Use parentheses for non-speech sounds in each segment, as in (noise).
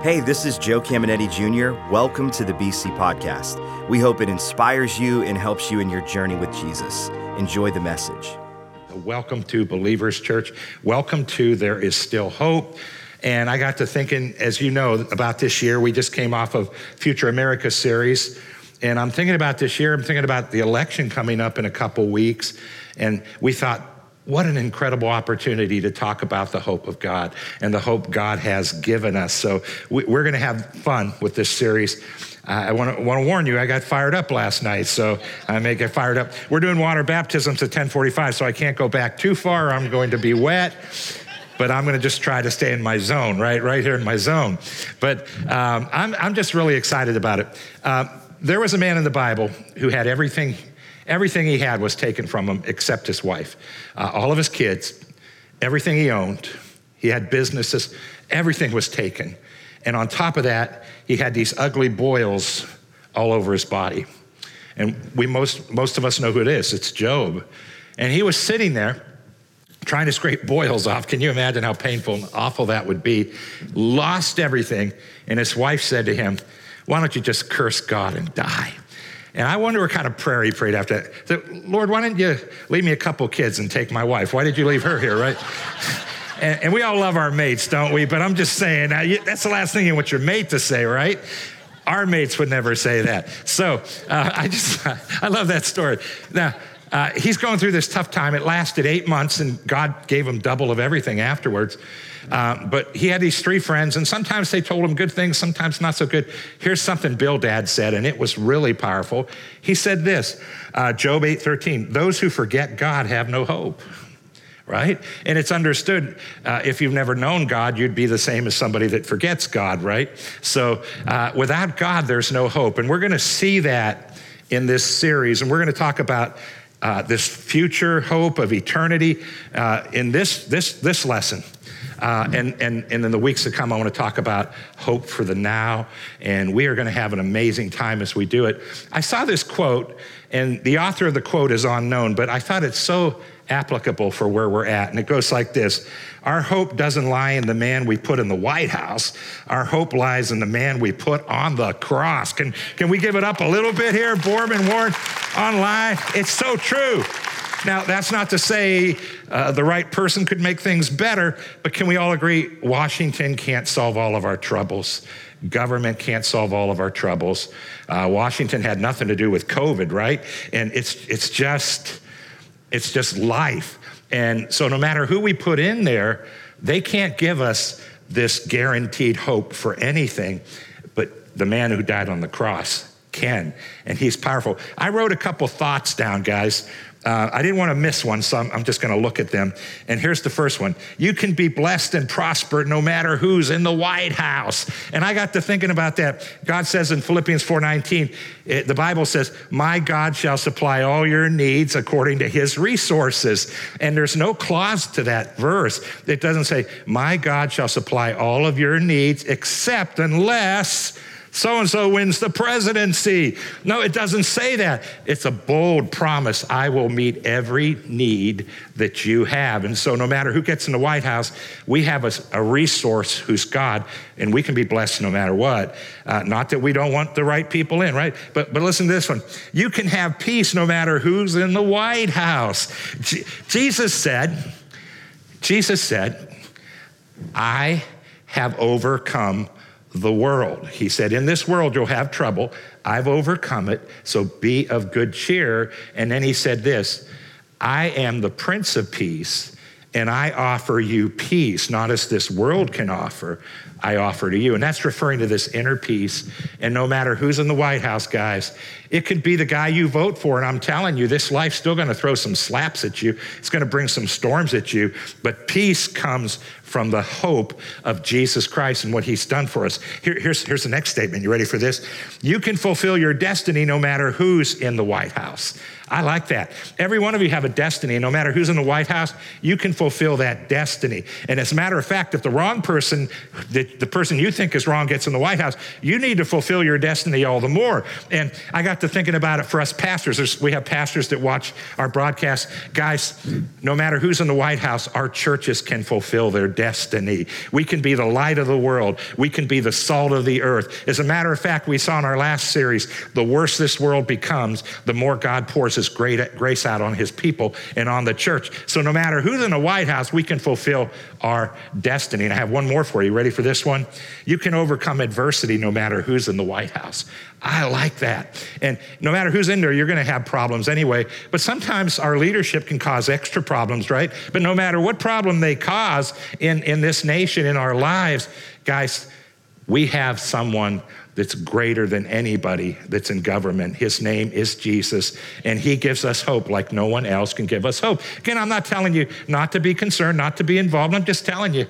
Hey, this is Joe Caminiti Jr. Welcome to the BC Podcast. We hope it inspires you and helps you in your journey with Jesus. Enjoy the message. Welcome to Believers Church. Welcome to There Is Still Hope. And I got to thinking, as you know, about this year. We just came off of Future America series. And I'm thinking about this year. I'm thinking about the election coming up in a couple weeks. And we thought, what an incredible opportunity to talk about the hope of God and the hope God has given us. So we, are going to have fun with this series. I want to warn you, I got fired up last night, so I may get fired up. We're doing water baptisms at 1045, so I can't go back too far. I'm going to be wet but I'm going to just try to stay in my zone, right, right here in my zone. But um, I'm, I'm just really excited about it. Uh, there was a man in the Bible who had everything Everything he had was taken from him except his wife. Uh, all of his kids, everything he owned, he had businesses, everything was taken. And on top of that, he had these ugly boils all over his body. And we most, most of us know who it is it's Job. And he was sitting there trying to scrape boils off. Can you imagine how painful and awful that would be? Lost everything. And his wife said to him, Why don't you just curse God and die? And I wonder what kind of prayer he prayed after that. Lord, why didn't you leave me a couple kids and take my wife? Why did you leave her here, right? (laughs) and, and, we all love our mates, don't we? But I'm just saying, uh, that's the last thing you want your mate to say, right? Our mates would never say that. So uh, (laughs) I just, (laughs) I love that story. Now, uh, he's going through this tough time. It lasted eight months, and God gave him double of everything afterwards. Uh, but he had these three friends, and sometimes they told him good things, sometimes not so good. Here's something Bildad said, and it was really powerful. He said this, uh, Job 8:13, "Those who forget God have no hope." (laughs) Right? And it's understood uh, if you've never known God, you'd be the same as somebody that forgets God, right? So uh, without God, there's no hope. And we're going to see that in this series, and we're going to talk about uh, this future hope of eternity uh, in this, this, this lesson. Uh, and, and, and in the weeks to come, I want to talk about hope for the now. And we are going to have an amazing time as we do it. I saw this quote, and the author of the quote is unknown, but I thought it's so applicable for where we're at. And it goes like this Our hope doesn't lie in the man we put in the White House, our hope lies in the man we put on the cross. Can, can we give it up a little bit here, Boardman Warren online? It's so true. Now, that's not to say uh, the right person could make things better, but can we all agree Washington can't solve all of our troubles? Government can't solve all of our troubles. Uh, Washington had nothing to do with COVID, right? And it's, it's just, it's just life. And so no matter who we put in there, they can't give us this guaranteed hope for anything, but the man who died on the cross can, and he's powerful. I wrote a couple thoughts down, guys, uh, I didn't want to miss one, so I'm, I'm just going to look at them. And here's the first one You can be blessed and prosper no matter who's in the White House. And I got to thinking about that. God says in Philippians 4:19, the Bible says, My God shall supply all your needs according to his resources. And there's no clause to that verse. It doesn't say, My God shall supply all of your needs, except unless so and so wins the presidency. No, it doesn't say that. It's a bold promise. I will meet every need that you have. And so, no matter who gets in the White House, we have a, a resource who's God, and we can be blessed no matter what. Uh, not that we don't want the right people in, right? But, but listen to this one. You can have peace no matter who's in the White House. Jesus said, Jesus said, I have overcome the world. He said, In this world you'll have trouble. I've overcome it, so be of good cheer. And then he said this I am the Prince of Peace, and I offer you peace, not as this world can offer, I offer to you. And that's referring to this inner peace. And no matter who's in the White House, guys, it could be the guy you vote for. And I'm telling you, this life's still going to throw some slaps at you, it's going to bring some storms at you. But peace comes from the hope of Jesus Christ and what he's done for us. Here, here's, here's the next statement. You ready for this? You can fulfill your destiny no matter who's in the White House. I like that. Every one of you have a destiny. No matter who's in the White House, you can fulfill that destiny. And as a matter of fact, if the wrong person, the, the person you think is wrong, gets in the White House, you need to fulfill your destiny all the more. And I got to thinking about it for us pastors. There's, we have pastors that watch our broadcast. Guys, no matter who's in the White House, our churches can fulfill their destiny. We can be the light of the world. We can be the salt of the earth. As a matter of fact, we saw in our last series, the worse this world becomes, the more God pours his great grace out on his people and on the church. So no matter who's in the White House, we can fulfill our destiny. And I have one more for you. Ready for this one? You can overcome adversity no matter who's in the White House. I like that. And no matter who's in there, you're going to have problems anyway. But sometimes our leadership can cause extra problems, right? But no matter what problem they cause in, in this nation, in our lives, guys, we have someone that's greater than anybody that's in government. His name is Jesus, and he gives us hope like no one else can give us hope. Again, I'm not telling you not to be concerned, not to be involved. I'm just telling you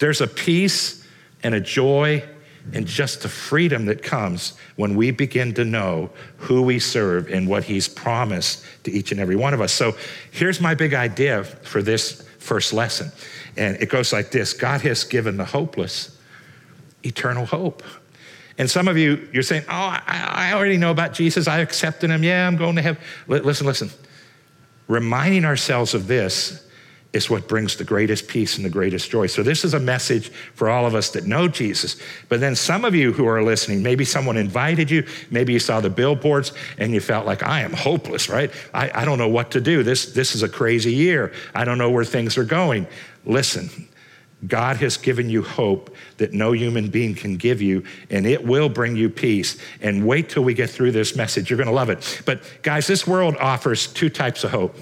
there's a peace and a joy and just the freedom that comes when we begin to know who we serve and what he's promised to each and every one of us. So here's my big idea for this first lesson. And it goes like this God has given the hopeless eternal hope. And some of you, you're saying, Oh, I, I already know about Jesus. I accepted him. Yeah, I'm going to have. Listen, listen. Reminding ourselves of this is what brings the greatest peace and the greatest joy. So, this is a message for all of us that know Jesus. But then, some of you who are listening, maybe someone invited you, maybe you saw the billboards and you felt like, I am hopeless, right? I, I don't know what to do. This, this is a crazy year. I don't know where things are going. Listen, God has given you hope that no human being can give you, and it will bring you peace. And wait till we get through this message. You're going to love it. But, guys, this world offers two types of hope,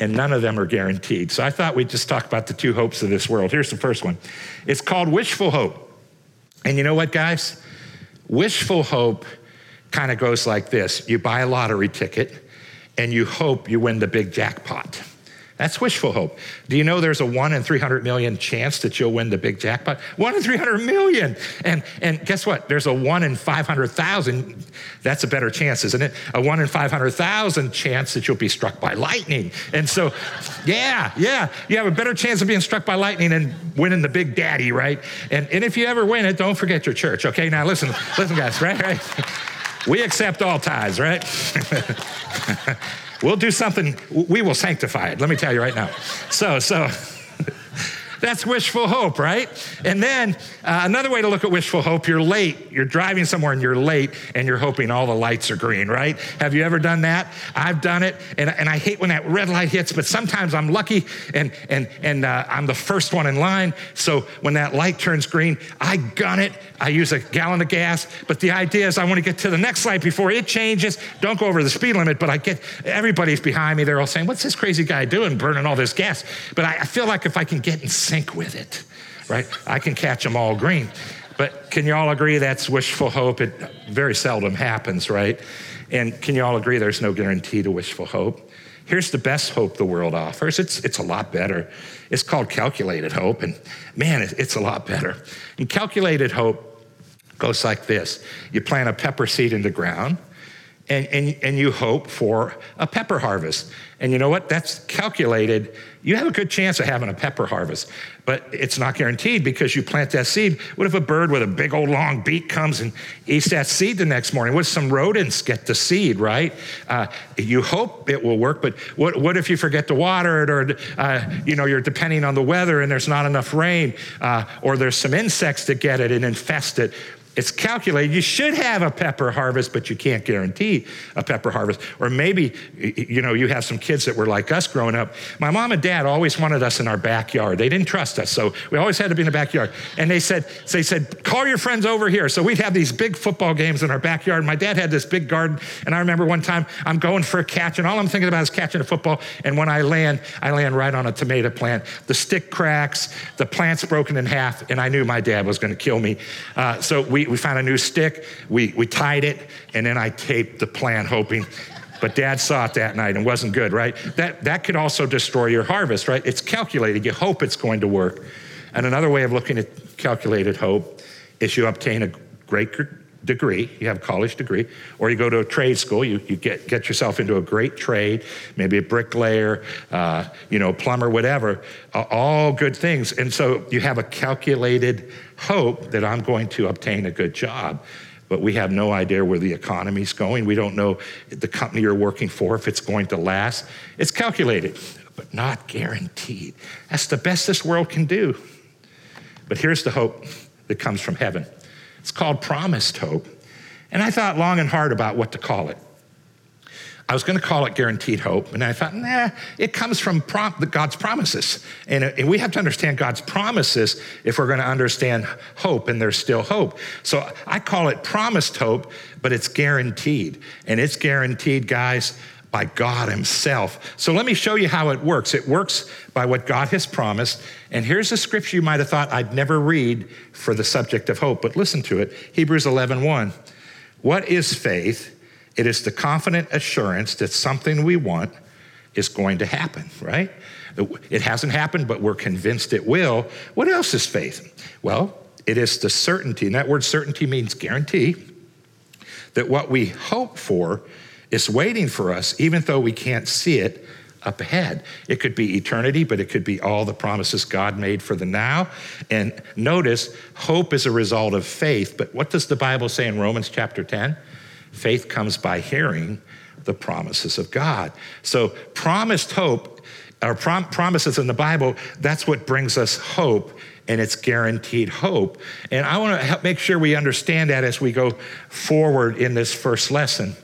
and none of them are guaranteed. So I thought we'd just talk about the two hopes of this world. Here's the first one it's called wishful hope. And you know what, guys? Wishful hope kind of goes like this you buy a lottery ticket, and you hope you win the big jackpot. That's wishful hope. Do you know there's a one in 300 million chance that you'll win the big jackpot? One in 300 million. And, and guess what? There's a one in 500,000. That's a better chance, isn't it? A one in 500,000 chance that you'll be struck by lightning. And so, yeah, yeah, you have a better chance of being struck by lightning and winning the big daddy, right? And, and if you ever win it, don't forget your church, okay? Now listen, listen, guys, right? right? We accept all tithes, right? (laughs) We'll do something, we will sanctify it. Let me tell you right now. So, so. That's wishful hope, right? And then uh, another way to look at wishful hope, you're late. You're driving somewhere and you're late and you're hoping all the lights are green, right? Have you ever done that? I've done it and, and I hate when that red light hits, but sometimes I'm lucky and, and, and uh, I'm the first one in line. So when that light turns green, I gun it. I use a gallon of gas, but the idea is I want to get to the next light before it changes. Don't go over the speed limit, but I get everybody's behind me. They're all saying, What's this crazy guy doing burning all this gas? But I, I feel like if I can get in sync with it, right? I can catch them all green. But can you all agree that's wishful hope? It very seldom happens, right? And can you all agree there's no guarantee to wishful hope? Here's the best hope the world offers. It's, it's a lot better. It's called calculated hope. And man, it's a lot better. And calculated hope goes like this you plant a pepper seed in the ground, and, and, and you hope for a pepper harvest. And you know what? That's calculated. You have a good chance of having a pepper harvest, but it's not guaranteed because you plant that seed. What if a bird with a big old long beak comes and eats that seed the next morning? What if some rodents get the seed, right? Uh, you hope it will work, but what, what if you forget to water it or, uh, you know, you're depending on the weather and there's not enough rain uh, or there's some insects that get it and infest it? It's calculated. You should have a pepper harvest, but you can't guarantee a pepper harvest. Or maybe, you know, you have some kids that were like us growing up. My mom and dad always wanted us in our backyard. They didn't trust us, so we always had to be in the backyard. And they said, they said, call your friends over here. So we'd have these big football games in our backyard. My dad had this big garden, and I remember one time I'm going for a catch, and all I'm thinking about is catching a football. And when I land, I land right on a tomato plant. The stick cracks, the plant's broken in half, and I knew my dad was going to kill me. Uh, so we we, found a new stick, we, we tied it, and then I taped the plant, hoping. But dad saw it that night and wasn't good, right? That, that could also destroy your harvest, right? It's calculated. You hope it's going to work. And another way of looking at calculated hope is you obtain a great degree, you have a college degree, or you go to a trade school, you, you get, get yourself into a great trade, maybe a bricklayer, uh, you know, plumber, whatever, uh, all good things. And so you have a calculated hope that I'm going to obtain a good job. But we have no idea where the economy's going. We don't know the company you're working for, if it's going to last. It's calculated. but not guaranteed. That's the best this world can do. But here's the hope that comes from heaven it's called promised hope. And I thought long and hard about what to call it. I was going to call it guaranteed hope, and I thought, nah, it comes from prom- God's promises. And, uh, and, we have to understand God's promises if we're going to understand hope, and there's still hope. So I call it promised hope, but it's guaranteed. And it's guaranteed, guys, by God Himself. So let me show you how it works. It works by what God has promised. And here's a scripture you might have thought I'd never read for the subject of hope, but listen to it Hebrews 11 1. What is faith? It is the confident assurance that something we want is going to happen, right? It hasn't happened, but we're convinced it will. What else is faith? Well, it is the certainty, and that word certainty means guarantee, that what we hope for is waiting for us, even though we can't see it up ahead. It could be eternity, but it could be all the promises God made for the now. And notice, hope is a result of faith. But what does the Bible say in Romans chapter 10? Faith comes by hearing the promises of God. So, promised hope, or prom- promises in the Bible, that's what brings us hope, and it's guaranteed hope. And I want to make sure we understand that as we go forward in this first lesson.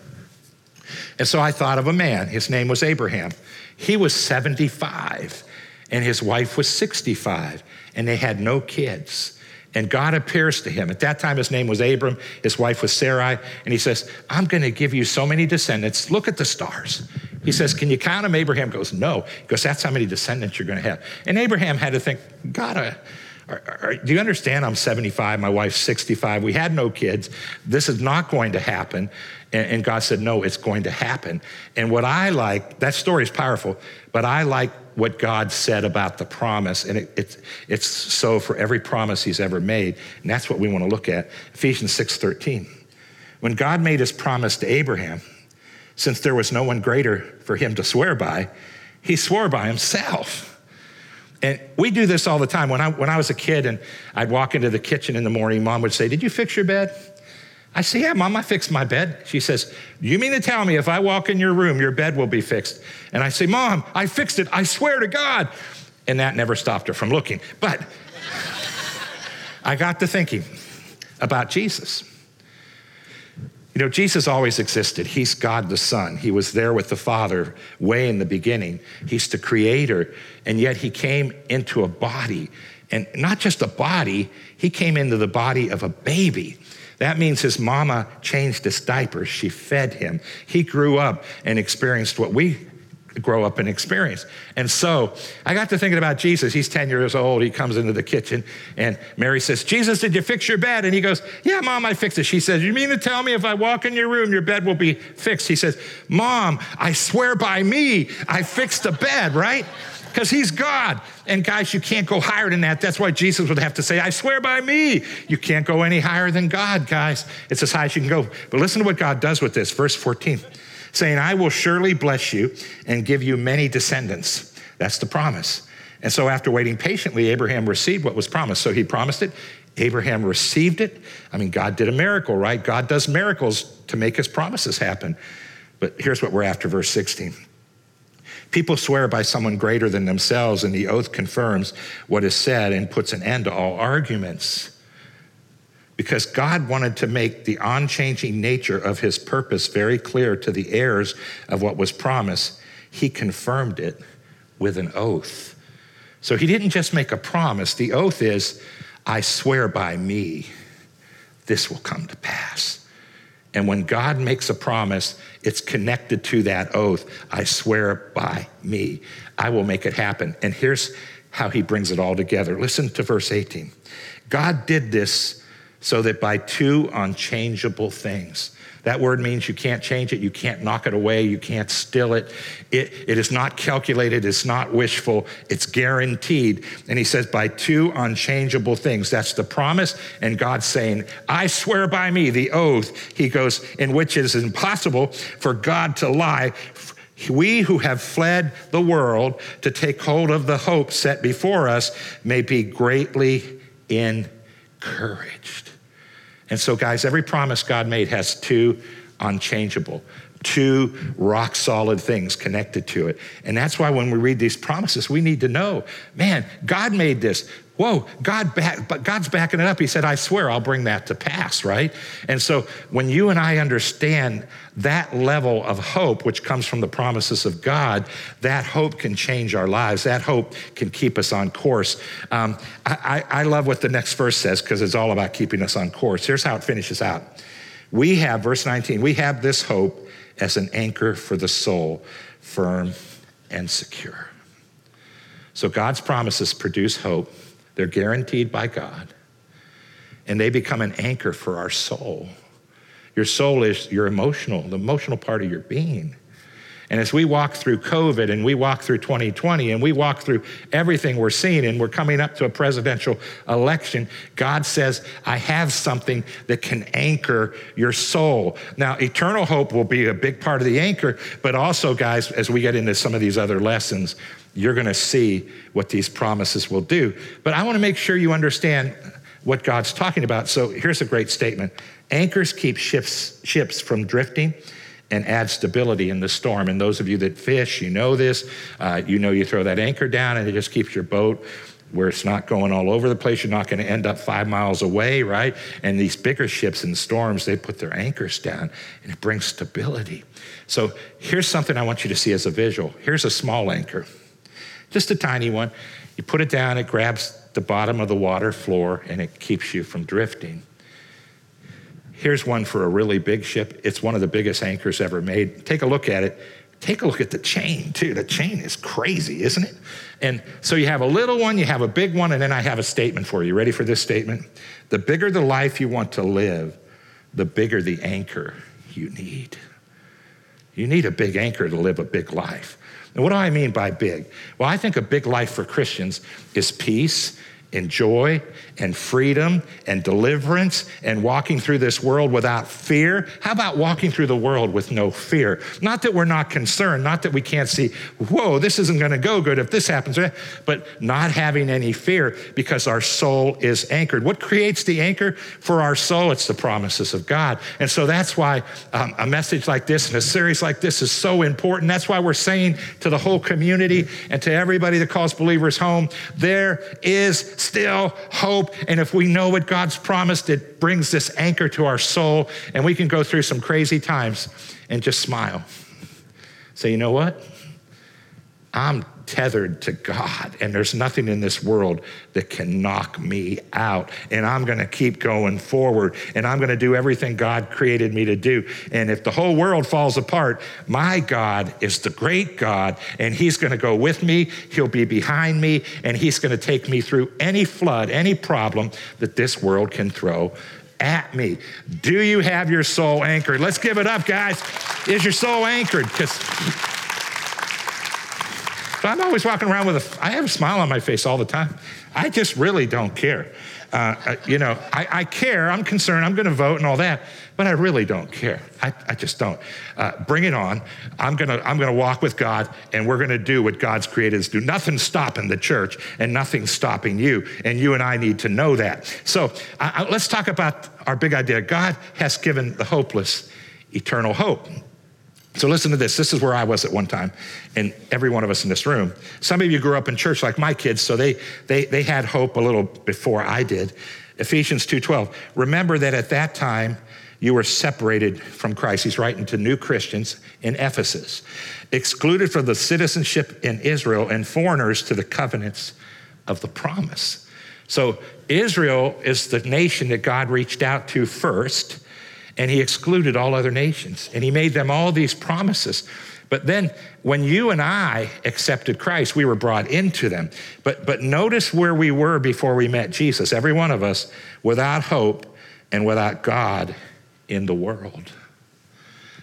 And so I thought of a man. His name was Abraham. He was 75, and his wife was 65, and they had no kids. And God appears to him. At that time, his name was Abram, his wife was Sarai, and he says, I'm going to give you so many descendants. Look at the stars. He says, Can you count them? Abraham goes, No. He goes, That's how many descendants you're going to have. And Abraham had to think, God, uh, are, are, do you understand? I'm 75, my wife's 65. We had no kids. This is not going to happen. And, and God said, No, it's going to happen. And what I like, that story is powerful, but I like what God said about the promise, and it, it, it's so for every promise He's ever made, and that's what we want to look at. Ephesians 6:13. When God made His promise to Abraham, since there was no one greater for him to swear by, He swore by Himself. And we do this all the time. When I, when I was a kid and I'd walk into the kitchen in the morning, mom would say, Did you fix your bed? I say, Yeah, mom, I fixed my bed. She says, You mean to tell me if I walk in your room, your bed will be fixed? And I say, Mom, I fixed it. I swear to God. And that never stopped her from looking. But (laughs) I got to thinking about Jesus. You know, Jesus always existed. He's God the Son. He was there with the Father way in the beginning. He's the creator, and yet he came into a body. And not just a body, he came into the body of a baby. That means his mama changed his diapers. She fed him. He grew up and experienced what we grow up and experience. And so I got to thinking about Jesus. He's 10 years old. He comes into the kitchen and Mary says, Jesus, did you fix your bed? And he goes, Yeah, mom, I fixed it. She says, You mean to tell me if I walk in your room, your bed will be fixed? He says, Mom, I swear by me, I fixed the bed, right? because he's God. And guys, you can't go higher than that. That's why Jesus would have to say, I swear by me. You can't go any higher than God, guys. It's as high as you can go. But listen to what God does with this. Verse 14, saying, I will surely bless you and give you many descendants. That's the promise. And so after waiting patiently, Abraham received what was promised. So he promised it. Abraham received it. I mean, God did a miracle, right? God does miracles to make his promises happen. But here's what we're after, verse 16. People swear by someone greater than themselves, and the oath confirms what is said and puts an end to all arguments. Because God wanted to make the unchanging nature of his purpose very clear to the heirs of what was promised, he confirmed it with an oath. So he didn't just make a promise, the oath is, I swear by me, this will come to pass. And when God makes a promise, it's connected to that oath. I swear by me, I will make it happen. And here's how he brings it all together. Listen to verse 18. God did this so that by two unchangeable things, that word means you can't change it, you can't knock it away, you can't still it. It, it is not calculated, it's not wishful, it's guaranteed. And he says, by two unchangeable things. That's the promise, and God saying, I swear by me, the oath, he goes, in which it is impossible for God to lie. We who have fled the world to take hold of the hope set before us may be greatly encouraged. And so, guys, every promise God made has two unchangeable two rock solid things connected to it. And that's why when we read these promises, we need to know man, God made this. Whoa, God back, but God's backing it up. He said, I swear I'll bring that to pass, right? And so when you and I understand that level of hope, which comes from the promises of God, that hope can change our lives. That hope can keep us on course. Um, I, I, I love what the next verse says because it's all about keeping us on course. Here's how it finishes out. We have, verse 19, we have this hope as an anchor for the soul, firm and secure. So God's promises produce hope, they're guaranteed by God, and they become an anchor for our soul. Your soul is your emotional, the emotional part of your being. And as we walk through COVID and we walk through 2020 and we walk through everything we're seeing and we're coming up to a presidential election, God says, I have something that can anchor your soul. Now, eternal hope will be a big part of the anchor, but also, guys, as we get into some of these other lessons, you're going to see what these promises will do. But I want to make sure you understand what God's talking about. So here's a great statement Anchors keep ships, ships from drifting and add stability in the storm. And those of you that fish, you know this. Uh, you know you throw that anchor down and it just keeps your boat where it's not going all over the place. You're not going to end up five miles away, right? And these bigger ships in storms, they put their anchors down and it brings stability. So here's something I want you to see as a visual. Here's a small anchor, just a tiny one. You put it down, it grabs the bottom of the water floor and it keeps you from drifting. Here's one for a really big ship. It's one of the biggest anchors ever made. Take a look at it. Take a look at the chain, too. The chain is crazy, isn't it? And so you have a little one, you have a big one, and then I have a statement for you. Ready for this statement? The bigger the life you want to live, the bigger the anchor you need. You need a big anchor to live a big life. And what do I mean by big? Well, I think a big life for Christians is peace and joy and freedom and deliverance and walking through this world without fear. How about walking through the world with no fear? Not that we're not concerned, not that we can't see, whoa, this isn't going to go good if this happens, but not having any fear because our soul is anchored. What creates the anchor for our soul? It's the promises of God. And so that's why um, a message like this and a series like this is so important. That's why we're saying to the whole community and to everybody that calls believers home, there is still hope. And if we know what God's promised, it brings this anchor to our soul, and we can go through some crazy times and just smile. Say, you know what? I'm tethered to God, and there's nothing in this world that can knock me out. And I'm going to keep going forward, and I'm going to do everything God created me to do. And if the whole world falls apart, my God is the great God, and He's going to go with me, He'll be behind me, and He's going to take me through any flood, any problem that this world can throw at me. Do you have your soul anchored? Let's give it up, guys. Is your soul anchored? Because so I'm always walking around with a, I have a smile on my face all the time. I just really don't care. Uh, uh you know, I, I, care, I'm concerned, I'm going to vote and all that, but I really don't care. I, I just don't. Uh, bring it on. I'm going to I'm gonna walk with God, and we're going to do what God's created us to do. Nothing's stopping the church, and nothing's stopping you, and you and I need to know that. So uh, let's talk about our big idea. God has given the hopeless eternal hope. So listen to this. This is where I was at one time, and every one of us in this room. Some of you grew up in church like my kids, so they they they had hope a little before I did. Ephesians 2:12. Remember that at that time you were separated from Christ. He's writing to new Christians in Ephesus, excluded from the citizenship in Israel and foreigners to the covenants of the promise. So Israel is the nation that God reached out to first and he excluded all other nations and he made them all these promises. But then when you and I accepted Christ, we were brought into them. But, but notice where we were before we met Jesus, every one of us, without hope and without God in the world.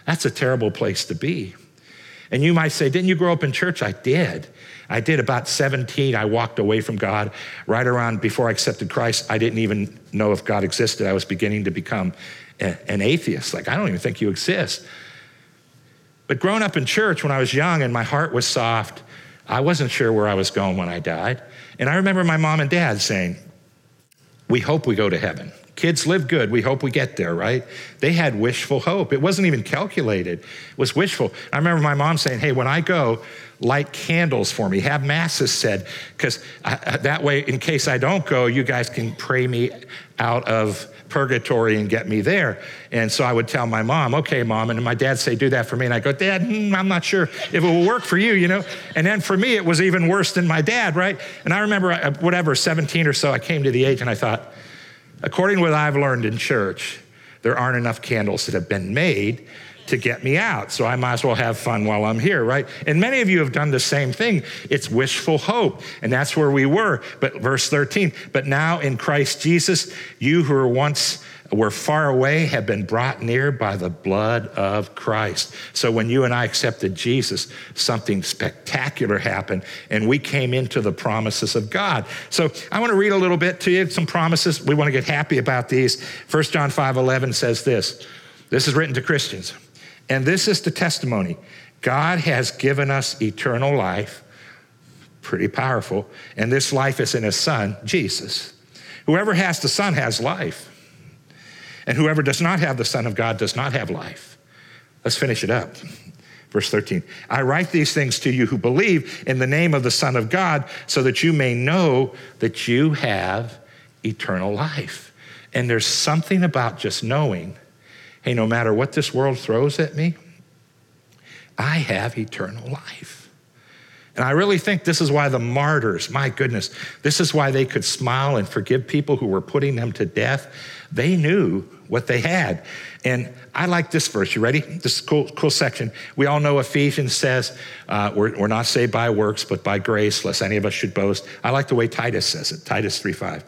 That's a terrible place to be. And you might say, Didn't you grow up in church? I did. I did about 17. I walked away from God right around before I accepted Christ. I didn't even know if God existed. I was beginning to become an atheist. Like, I don't even think you exist. But growing up in church when I was young and my heart was soft, I wasn't sure where I was going when I died. And I remember my mom and dad saying, We hope we go to heaven. Kids live good. We hope we get there, right? They had wishful hope. It wasn't even calculated, it was wishful. I remember my mom saying, Hey, when I go, light candles for me, have masses said, because that way, in case I don't go, you guys can pray me out of purgatory and get me there. And so I would tell my mom, okay, mom. And my dad say, do that for me. And I go, Dad, hmm, I'm not sure if it will work for you, you know? And then for me, it was even worse than my dad, right? And I remember, whatever, 17 or so, I came to the age and I thought, according to what I've learned in church, there aren't enough candles that have been made to get me out. So I might as well have fun while I'm here, right? And many of you have done the same thing. It's wishful hope. And that's where we were. But verse 13, but now in Christ Jesus, you who were once were far away have been brought near by the blood of Christ. So when you and I accepted Jesus, something spectacular happened and we came into the promises of God. So I want to read a little bit to you, some promises. We want to get happy about these. 1 John 5 11 says this. This is written to Christians. And this is the testimony God has given us eternal life, pretty powerful, and this life is in His Son, Jesus. Whoever has the Son has life, and whoever does not have the Son of God does not have life. Let's finish it up. Verse 13 I write these things to you who believe in the name of the Son of God, so that you may know that you have eternal life. And there's something about just knowing hey, no matter what this world throws at me, I have eternal life. And I really think this is why the martyrs, my goodness, this is why they could smile and forgive people who were putting them to death. They knew what they had. And I like this verse. You ready? This is cool, cool section. We all know Ephesians says uh, we're, we're not saved by works, but by grace, lest any of us should boast. I like the way Titus says it, Titus 3.5.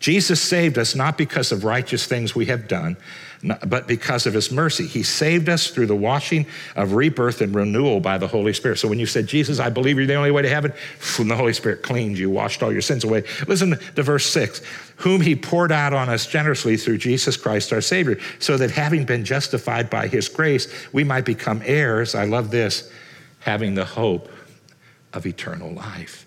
Jesus saved us not because of righteous things we have done, but because of his mercy. He saved us through the washing of rebirth and renewal by the Holy Spirit. So when you said, Jesus, I believe you're the only way to heaven, (laughs) the Holy Spirit cleaned you, washed all your sins away. Listen to verse six whom he poured out on us generously through Jesus Christ our Savior, so that having been justified by his grace, we might become heirs. I love this, having the hope of eternal life.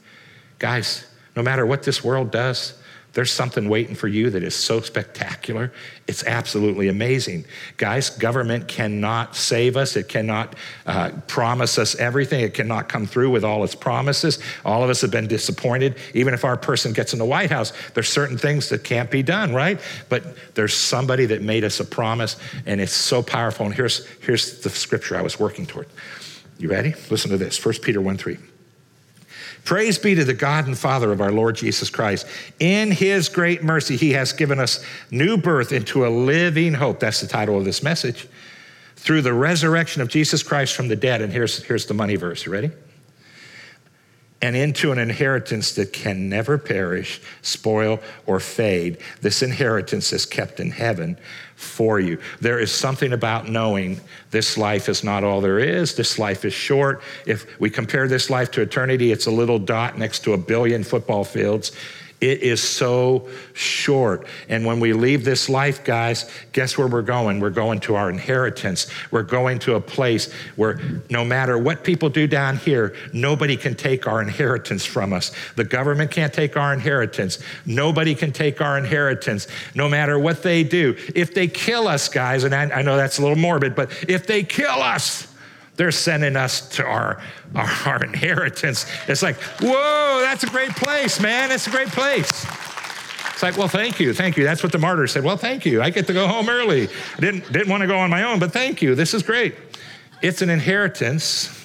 Guys, no matter what this world does, there's something waiting for you that is so spectacular. It's absolutely amazing. Guys, government cannot save us. It cannot uh, promise us everything. It cannot come through with all its promises. All of us have been disappointed. Even if our person gets in the White House, there's certain things that can't be done, right? But there's somebody that made us a promise, and it's so powerful. And here's, here's the scripture I was working toward. You ready? Listen to this 1 Peter 1 3. Praise be to the God and Father of our Lord Jesus Christ. In his great mercy, he has given us new birth into a living hope. That's the title of this message. Through the resurrection of Jesus Christ from the dead. And here's, here's the money verse. You ready? and into an inheritance that can never perish, spoil, or fade. This inheritance is kept in heaven for you. There is something about knowing this life is not all there is. This life is short. If we compare this life to eternity, it's a little dot next to a billion football fields. It is so short. And when we leave this life, guys, guess where we're going? We're going to our inheritance. We're going to a place where no matter what people do down here, nobody can take our inheritance from us. The government can't take our inheritance. Nobody can take our inheritance, no matter what they do. If they kill us, guys, and I, I know that's a little morbid, but if they kill us, they're sending us to our, our, our, inheritance. It's like, whoa, that's a great place, man. It's a great place. It's like, well, thank you, thank you. That's what the martyr said. Well, thank you. I get to go home early. I didn't, didn't want to go on my own, but thank you. This is great. It's an inheritance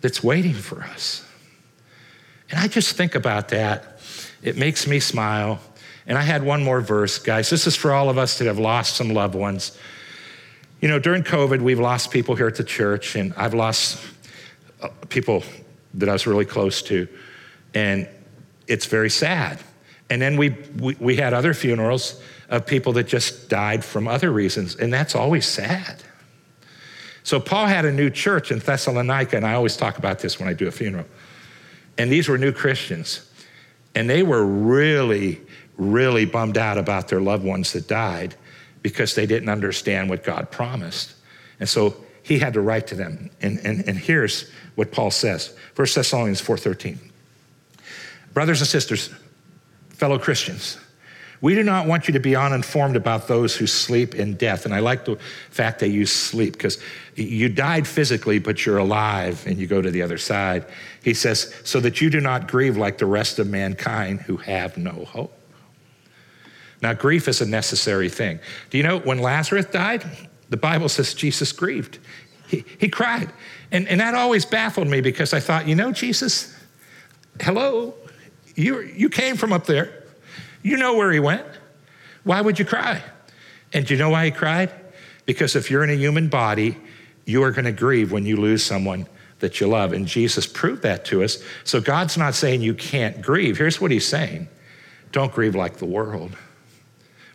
that's waiting for us. And I just think about that. It makes me smile. And I had one more verse, guys. This is for all of us that have lost some loved ones. You know, during COVID, we've lost people here at the church, and I've lost uh, people that I was really close to, and it's very sad. And then we, we, we had other funerals of people that just died from other reasons, and that's always sad. So Paul had a new church in Thessalonica, and I always talk about this when I do a funeral. And these were new Christians, and they were really, really bummed out about their loved ones that died because they didn't understand what God promised. And so he had to write to them. And, and, and here's what Paul says 1 Thessalonians 4.13. Brothers and sisters, fellow Christians, We do not want you to be uninformed about those who sleep in death. And I like the fact they use sleep because you died physically, but you're alive and you go to the other side. He says, so that you do not grieve like the rest of mankind who have no hope. Now, grief is a necessary thing. Do you know when Lazarus died? The Bible says Jesus grieved. He, he cried. And, and that always baffled me because I thought, you know, Jesus, hello, you, you came from up there. You know where he went. Why would you cry? And do you know why he cried? Because if you're in a human body, you are going to grieve when you lose someone that you love. And Jesus proved that to us. So God's not saying you can't grieve. Here's what he's saying don't grieve like the world.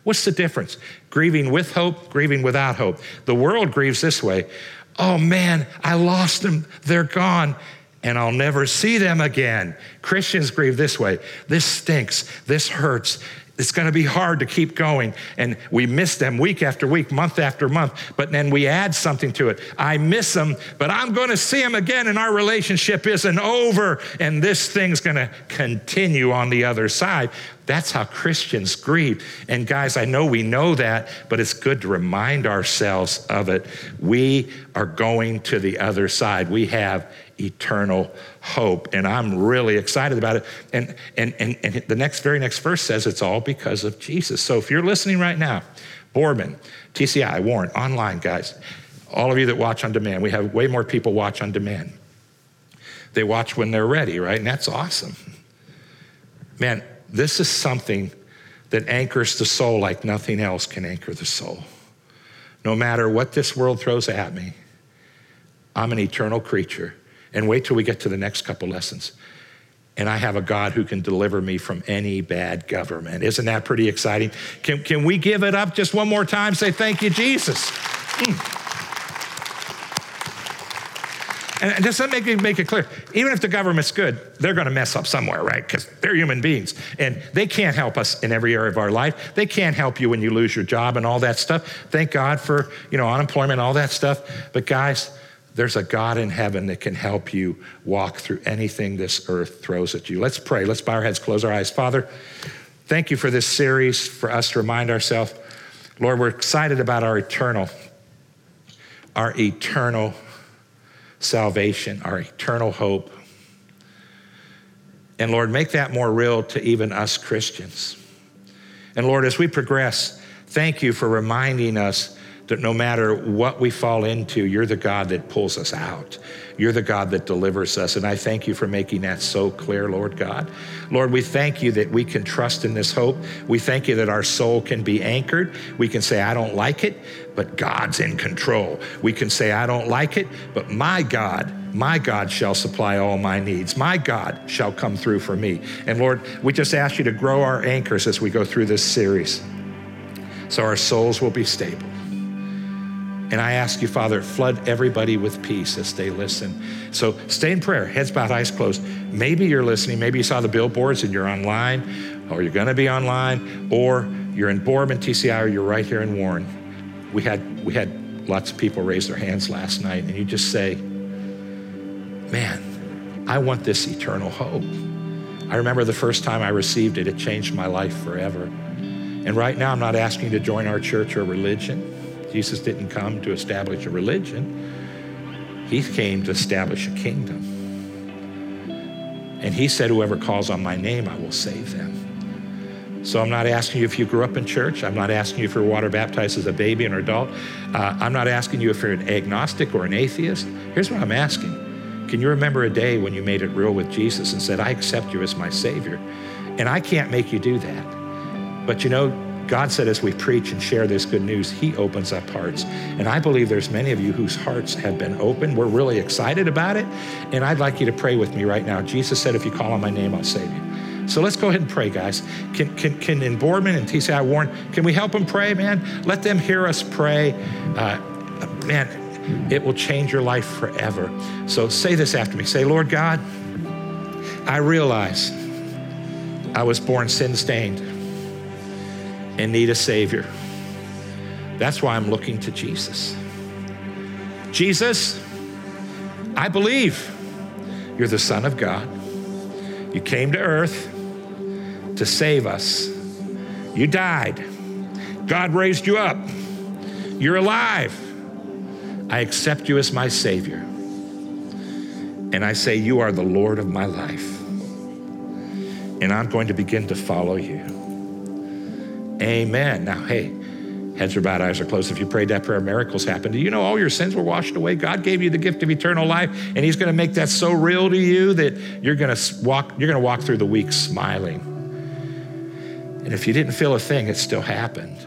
What's the difference? Grieving with hope, grieving without hope. The world grieves this way Oh man, I lost them. They're gone and I'll never see them again. Christians grieve this way. This stinks. This hurts. It's going to be hard to keep going. And we miss them week after week, month after month, but then we add something to it. I miss them, but I'm going to see them again, and our relationship isn't over, and this thing's going to continue on the other side. That's how Christians grieve. And guys, I know we know that, but it's good to remind ourselves of it. We are going to the other side. We have eternal hope. And I'm really excited about it. And, and, and, and the next, very next verse says it's all because of Jesus. So if you're listening right now, Boardman, TCI, Warren, online, guys, all of you that watch on demand, we have way more people watch on demand. They watch when they're ready, right? And that's awesome. Man, this is something that anchors the soul like nothing else can anchor the soul. No matter what this world throws at me, I'm an eternal creature and wait till we get to the next couple lessons. And I have a God who can deliver me from any bad government. Isn't that pretty exciting? Can, can we give it up just one more time? Say, Thank you, Jesus. Mm. And just let me make, it clear even if the government's good, they're going to mess up somewhere, right? Because they're human beings. And they can't help us in every area of our life. They can't help you when you lose your job and all that stuff. Thank God for, you know, unemployment, all that stuff. But guys, there's a God in heaven that can help you walk through anything this earth throws at you. Let's pray. Let's bow our heads, close our eyes. Father, thank you for this series, for us to remind ourselves. Lord, we're excited about our eternal, our eternal salvation, our eternal hope. And Lord, make that more real to even us Christians. And Lord, as we progress, thank you for reminding us that no matter what we fall into, you're the God that pulls us out. You're the God that delivers us. And I thank you for making that so clear, Lord God. Lord, we thank you that we can trust in this hope. We thank you that our soul can be anchored. We can say, I don't like it, but God's in control. We can say, I don't like it, but my God, my God shall supply all my needs. My God shall come through for me. And Lord, we just ask you to grow our anchors as we go through this series so our souls will be stable. And I ask you, Father, flood everybody with peace as they listen. So stay in prayer, heads bowed, eyes closed. Maybe you're listening, maybe you saw the billboards and you're online, or you're going to be online, or you're in Boardman, TCI, or you're right here in Warren. We had, we had lots of people raise their hands last night, and you just say, Man, I want this eternal hope. I remember the first time I received it, it changed my life forever. And right now, I'm not asking you to join our church or religion. Jesus didn't come to establish a religion, He came to establish a kingdom. And He said, Whoever calls on my name, I will save them. So I'm not asking you if you grew up in church. I'm not asking you if you're water baptized as a baby or adult. Uh, I'm not asking you if you're an agnostic or an atheist. Here's what I'm asking Can you remember a day when you made it real with Jesus and said, I accept you as my Savior? And I can't make you do that. But you know, God said as we preach and share this good news, He opens up hearts. And I believe there's many of you whose hearts have been opened. We're really excited about it. And I'd like you to pray with me right now. Jesus said, if you call on my name, I'll save you. So let's go ahead and pray, guys. Can, can, can in Boardman and TCI Warren, can we help them pray, man? Let them hear us pray. Uh, man, it will change your life forever. So say this after me. Say, Lord God, I realize I was born sin stained and need a Savior. That's why I'm looking to Jesus. Jesus, I believe you're the Son of God. You came to earth to save us. You died. God raised you up. You're alive. I accept you as my Savior. And I say, You are the Lord of my life. And I'm going to begin to follow you. Amen. Now, hey, heads are bowed, eyes are closed. If you prayed that prayer, miracles happened. Do you know all your sins were washed away? God gave you the gift of eternal life, and He's going to make that so real to you that you're going to walk. You're going to walk through the week smiling. And if you didn't feel a thing, it still happened.